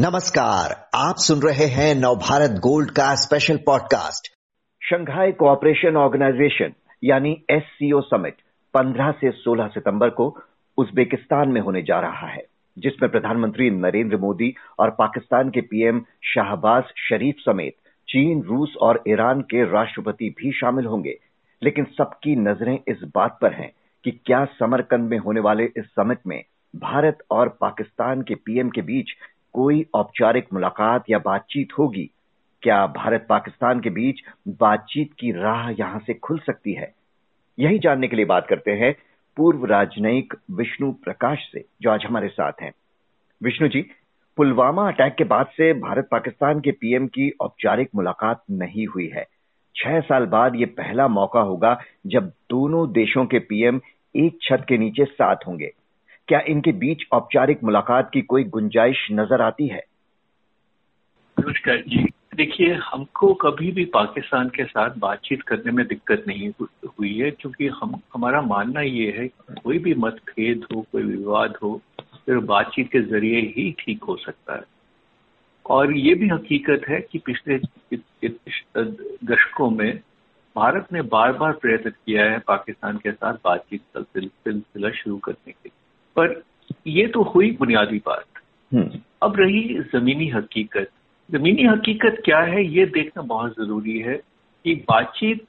नमस्कार, आप सुन रहे हैं नवभारत गोल्ड का special podcast Shanghai cooperation organisation यानी एससीओ समिट 15 से 16 सितंबर को उज्बेकिस्तान में होने जा रहा है, जिसमें प्रधानमंत्री नरेंद्र मोदी और पाकिस्तान के पीएम शाहबाज शरीफ समेत चीन, रूस और ईरान के राष्ट्रपति भी शामिल होंगे। लेकिन सबकी नज़रें इस बात पर हैं कि क्या समरकंद में होने वाले इस समिट में भारत और पाकिस्तान के पीएम के बीच कोई औपचारिक मुलाकात या बातचीत होगी? क्या भारत पाकिस्तान के बीच बातचीत की राह यहाँ से खुल सकती है? यही जानने के लिए बात करते हैं पूर्व राजनयिक विष्णु प्रकाश से, जो आज हमारे साथ हैं। विष्णु जी, पुलवामा अटैक के बाद से भारत पाकिस्तान के पीएम की औपचारिक मुलाकात नहीं हुई है। छह साल बाद ये पहला मौका होगा जब दोनों देशों के पीएम एक छत के नीचे साथ होंगे। क्या इनके बीच औपचारिक मुलाकात की कोई गुंजाइश नज़र आती है? नमस्कार जी। देखिए, हमको कभी भी पाकिस्तान के साथ बातचीत करने में दिक्कत नहीं हुई है, क्योंकि हम, हमारा मानना ये है कोई भी मतभेद हो, कोई विवाद हो, फिर बातचीत के ज़रिए ही ठीक हो सकता है। और ये भी हकीकत है कि पिछले दशकों में भारत ने बार बार प्रयत्न किया है पाकिस्तान के साथ बातचीत का सिलसिला शुरू करने के पर ये तो हुई बुनियादी बात। हम्म। अब रही जमीनी हकीकत। जमीनी हकीकत क्या है ये देखना बहुत ज़रूरी है कि बातचीत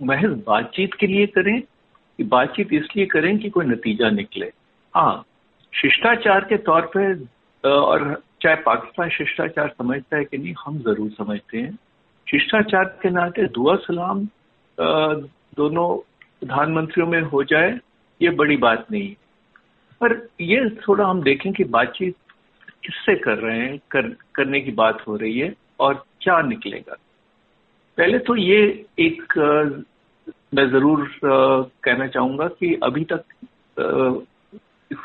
महज बातचीत के लिए करें कि बातचीत इसलिए करें कि कोई नतीजा निकले। हाँ शिष्टाचार के तौर पर और चाहे पाकिस्तान शिष्टाचार समझता है कि नहीं हम ज़रूर समझते हैं। शिष्टाचार के नाते दुआ सलाम दोनों प्रधानमंत्रियों में हो जाए ये बड़ी बात नहीं पर ये थोड़ा हम देखें कि बातचीत किससे कर रहे हैं कर, करने की बात हो रही है और क्या निकलेगा पहले तो ये एक मैं ज़रूर कहना चाहूँगा कि अभी तक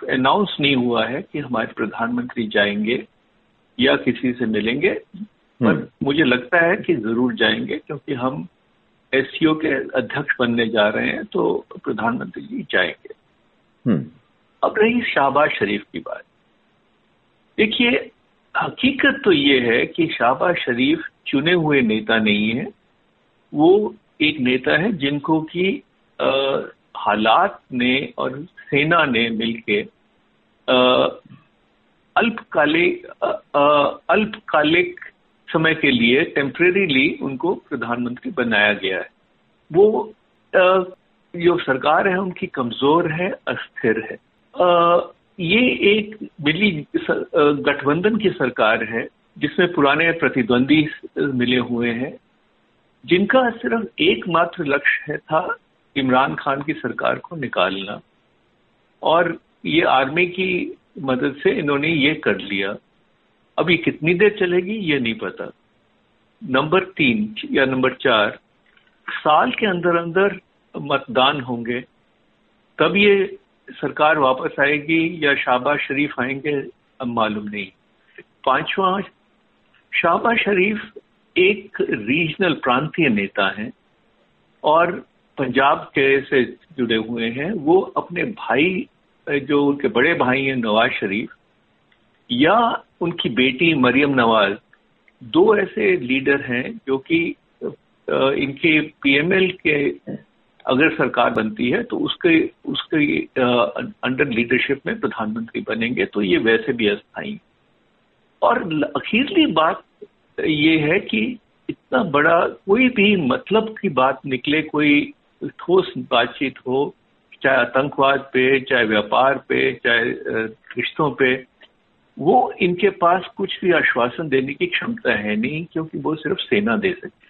अनाउंस नहीं हुआ है कि हमारे प्रधानमंत्री जाएँगे या किसी से मिलेंगे पर हम्म। मुझे लगता है कि ज़रूर जाएँगे क्योंकि हम एस के अध्यक्ष बनने जा रहे हैं तो प्रधानमंत्री जी जाएँगे हम्म। अब रही शाहबाज शरीफ की बात। देखिए हकीकत तो ये है कि शाहबाज शरीफ चुने हुए नेता नहीं है। वो एक नेता है जिनको कि हालात ने और सेना ने मिलके अल्पकालिक अल्पकालिक समय के लिए टेम्परेरीली उनको प्रधानमंत्री बनाया गया है। वो आ, जो सरकार है उनकी कमज़ोर है अस्थिर है। ये एक मिली गठबंधन की सरकार है, जिसमें पुराने प्रतिद्वंदी मिले हुए हैं। जिनका सिर्फ़ एकमात्र लक्ष्य है था इमरान खान की सरकार को निकालना। और ये आर्मी की मदद से इन्होंने ये कर लिया। अब ये कितनी देर चलेगी, ये नहीं पता। नंबर तीन या नंबर चार, साल के अंदर अंदर मतदान होंगे, तब ये सरकार वापस आएगी या शाहबाज शरीफ आएँगे, अब मालूम नहीं। पांचवा शाहबाज शरीफ एक रीजनल प्रांतीय नेता हैं और पंजाब के से जुड़े हुए हैं। वो अपने भाई, जो उनके बड़े भाई हैं, नवाज़ शरीफ, या उनकी बेटी मरियम नवाज़, दो ऐसे लीडर हैं जो कि इनके पीएमएल के अगर सरकार बनती है तो उसके उसके अंडर लीडरशिप में प्रधानमंत्री बनेंगे तो ये वैसे भी अस्थायी। और अखीरली बात ये है कि इतना बड़ा कोई भी मतलब की बात निकले, कोई ठोस बातचीत हो, चाहे आतंकवाद पे, चाहे व्यापार पे, चाहे रिश्तों पे, वो इनके पास कुछ भी आश्वासन देने की क्षमता है नहीं, क्योंकि वो सिर्फ़ सेना दे सकती।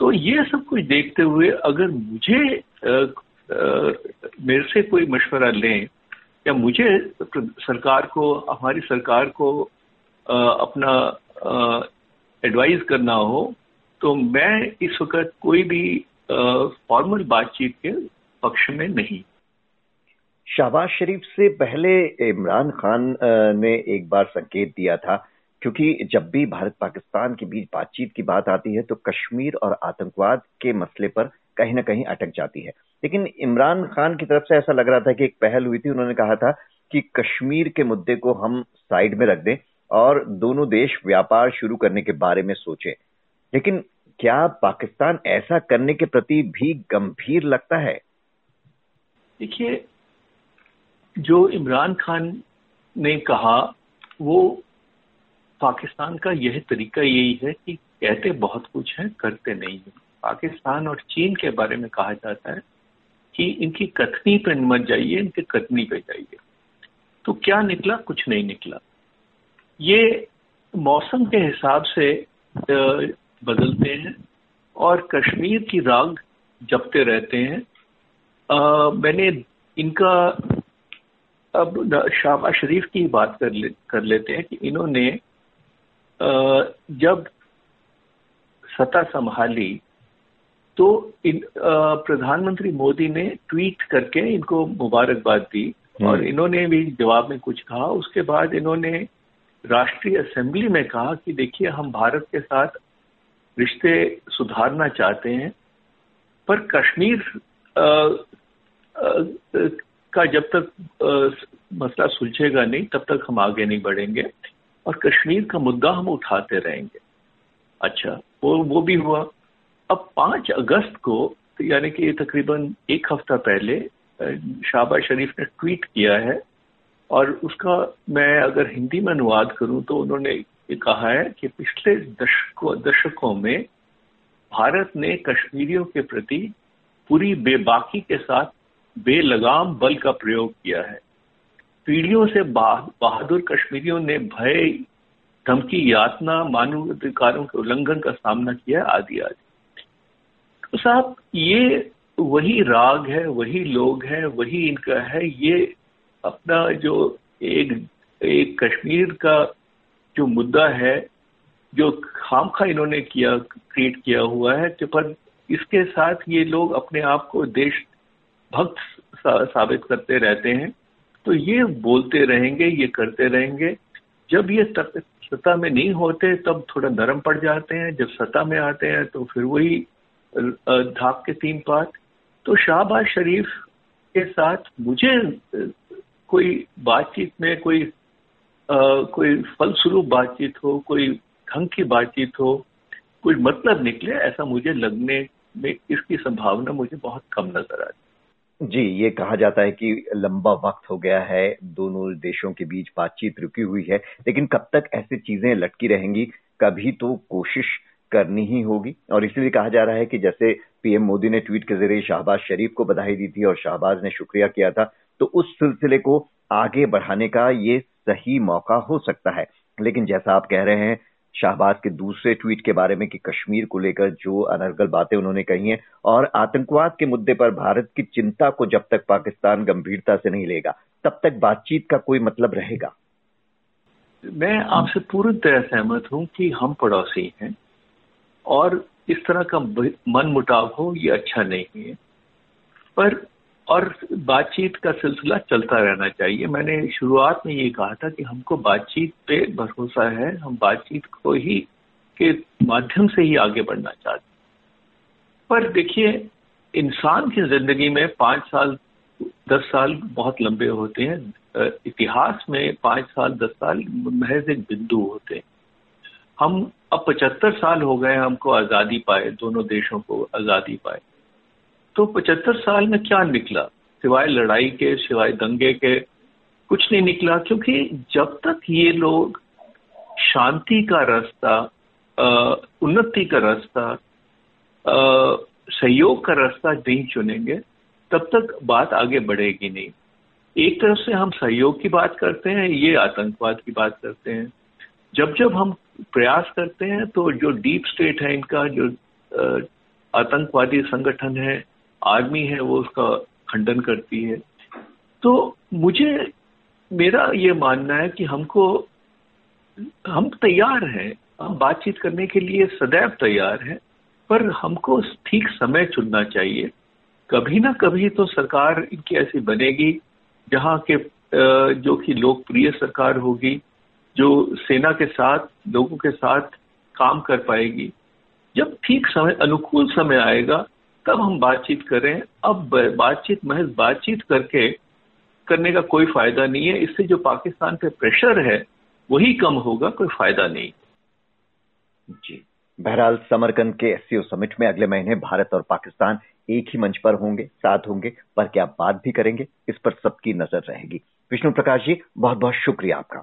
तो ये सब कुछ देखते हुए अगर मुझे आ, आ, मेरे से कोई मशवरा लें या मुझे सरकार को हमारी सरकार को आ, अपना एडवाइस करना हो तो मैं इस वक्त कोई भी फॉर्मल बातचीत के पक्ष में नहीं। शहबाज शरीफ से पहले इमरान खान ने एक बार संकेत दिया था। क्योंकि जब भी भारत पाकिस्तान के बीच बातचीत की बात आती है तो कश्मीर और आतंकवाद के मसले पर कहीं ना कहीं अटक जाती है। लेकिन इमरान खान की तरफ़ से ऐसा लग रहा था कि एक पहल हुई थी। उन्होंने कहा था कि कश्मीर के मुद्दे को हम साइड में रख दें और दोनों देश व्यापार शुरू करने के बारे में सोचे। लेकिन क्या पाकिस्तान ऐसा करने के प्रति भी गंभीर लगता है? देखिए, जो इमरान खान ने कहा, वो पाकिस्तान का यह तरीका यही है कि कहते बहुत कुछ है करते नहीं है। पाकिस्तान और चीन के बारे में कहा जाता है कि इनकी कथनी पे मत जाइए इनके कथनी पे जाइए। तो क्या निकला? कुछ नहीं निकला। ये मौसम के हिसाब से बदलते हैं और कश्मीर की राग जपते रहते हैं। आ, मैंने इनका अब शाहबाज शरीफ की बात कर ले, कर लेते हैं कि इन्होंने जब सत्ता संभाली तो इन प्रधानमंत्री मोदी ने ट्वीट करके इनको मुबारकबाद दी हम्म। और इन्होंने भी जवाब में कुछ कहा उसके बाद इन्होंने राष्ट्रीय असेंबली में कहा कि देखिए हम भारत के साथ रिश्ते सुधारना चाहते हैं पर कश्मीर आ, आ, का जब तक आ, मसला सुलझेगा नहीं तब तक हम आगे नहीं बढ़ेंगे और कश्मीर का मुद्दा हम उठाते रहेंगे। अच्छा वो वो भी हुआ। अब पाँच अगस्त को तो यानी कि तकरीबन एक हफ़्ता पहले शाहबाज शरीफ ने ट्वीट किया है और उसका मैं अगर हिंदी में अनुवाद करूँ तो उन्होंने ये कहा है कि पिछले दशकों दशकों में भारत ने कश्मीरियों के प्रति पूरी बेबाकी के साथ बेलगाम बल का प्रयोग किया है। पीढ़ियों से बहादुर कश्मीरियों ने भय, धमकी, यातना मानव अधिकारों के उल्लंघन का सामना किया आदि आदि। तो साहब, ये वही राग है, वही लोग है, वही इनका है, ये अपना जो एक एक कश्मीर का जो मुद्दा है, जो खाम खा इन्होंने किया क्रिएट किया हुआ है तो पर इसके साथ ये लोग अपने आप को देश भक्त साबित करते रहते हैं। तो ये बोलते रहेंगे ये करते रहेंगे। जब ये सत्ता में नहीं होते तब थोड़ा नरम पड़ जाते हैं। जब सत्ता में आते हैं तो फिर वही धाक के तीन पात। तो शाहबाज शरीफ के साथ मुझे कोई बातचीत में कोई आ, कोई फलस्वरूप बातचीत हो कोई ढंग की बातचीत हो कोई मतलब निकले ऐसा मुझे लगने में इसकी संभावना मुझे बहुत कम नज़र आती। जी, ये कहा जाता है कि लंबा वक्त हो गया है, दोनों देशों के बीच बातचीत रुकी हुई है, लेकिन कब तक ऐसी चीज़ें लटकी रहेंगी, कभी तो कोशिश करनी ही होगी। और इसलिए कहा जा रहा है कि जैसे पीएम मोदी ने ट्वीट के ज़रिए शाहबाज शरीफ को बधाई दी थी और शाहबाज ने शुक्रिया किया था तो उस सिलसिले को आगे बढ़ाने का ये सही मौका हो सकता है। लेकिन जैसा आप कह रहे हैं शाहबाज के दूसरे ट्वीट के बारे में कि कश्मीर को लेकर जो अनर्गल बातें उन्होंने कही हैं और आतंकवाद के मुद्दे पर भारत की चिंता को जब तक पाकिस्तान गंभीरता से नहीं लेगा, तब तक बातचीत का कोई मतलब रहेगा? मैं आपसे पूरी तरह सहमत हूँ कि हम पड़ोसी हैं और इस तरह का मन मुटाव हो ये अच्छा नहीं है। पर और बातचीत का सिलसिला चलता रहना चाहिए। मैंने शुरुआत में ये कहा था कि हमको बातचीत पे भरोसा है। हम बातचीत को ही के माध्यम से ही आगे बढ़ना चाहते पर देखिए, इंसान की ज़िंदगी में पाँच साल, दस साल बहुत लंबे होते हैं। इतिहास में पाँच साल, दस साल महज एक बिंदु होते हैं। हम अब पचहत्तर साल हो गए हमको आज़ादी पाए, दोनों देशों को आज़ादी पाए। तो पचहत्तर साल में क्या निकला? सिवाय लड़ाई के, सिवाय दंगे के, कुछ नहीं निकला, क्योंकि जब तक ये लोग शांति का रास्ता उन्नति का रास्ता सहयोग का रास्ता नहीं चुनेंगे, तब तक बात आगे बढ़ेगी नहीं। एक तरफ़ से हम सहयोग की बात करते हैं, ये आतंकवाद की बात करते हैं। जब जब हम प्रयास करते हैं तो जो डीप स्टेट है इनका, जो आतंकवादी संगठन है आर्मी है, वो उसका खंडन करती है। तो मुझे, मेरा ये मानना है कि हमको, हम तैयार हैं। हम बातचीत करने के लिए सदैव तैयार हैं, पर हमको ठीक समय चुनना चाहिए। कभी ना कभी तो सरकार इनकी ऐसी बनेगी, जहाँ के जो कि लोकप्रिय सरकार होगी, जो सेना के साथ, लोगों के साथ काम कर पाएगी। जब ठीक समय, अनुकूल समय आएगा तब हम बातचीत करें। अब बातचीत, महज बातचीत करके करने का कोई फ़ायदा नहीं है। इससे जो पाकिस्तान पे प्रेशर है, वही कम होगा, कोई फ़ायदा नहीं। जी। बहरहाल, समरकंद के एससीओ समिट में अगले महीने भारत और पाकिस्तान एक ही मंच पर होंगे, साथ होंगे, पर क्या बात भी करेंगे, इस पर सबकी नज़र रहेगी। विष्णु प्रकाश जी बहुत बहुत शुक्रिया आपका।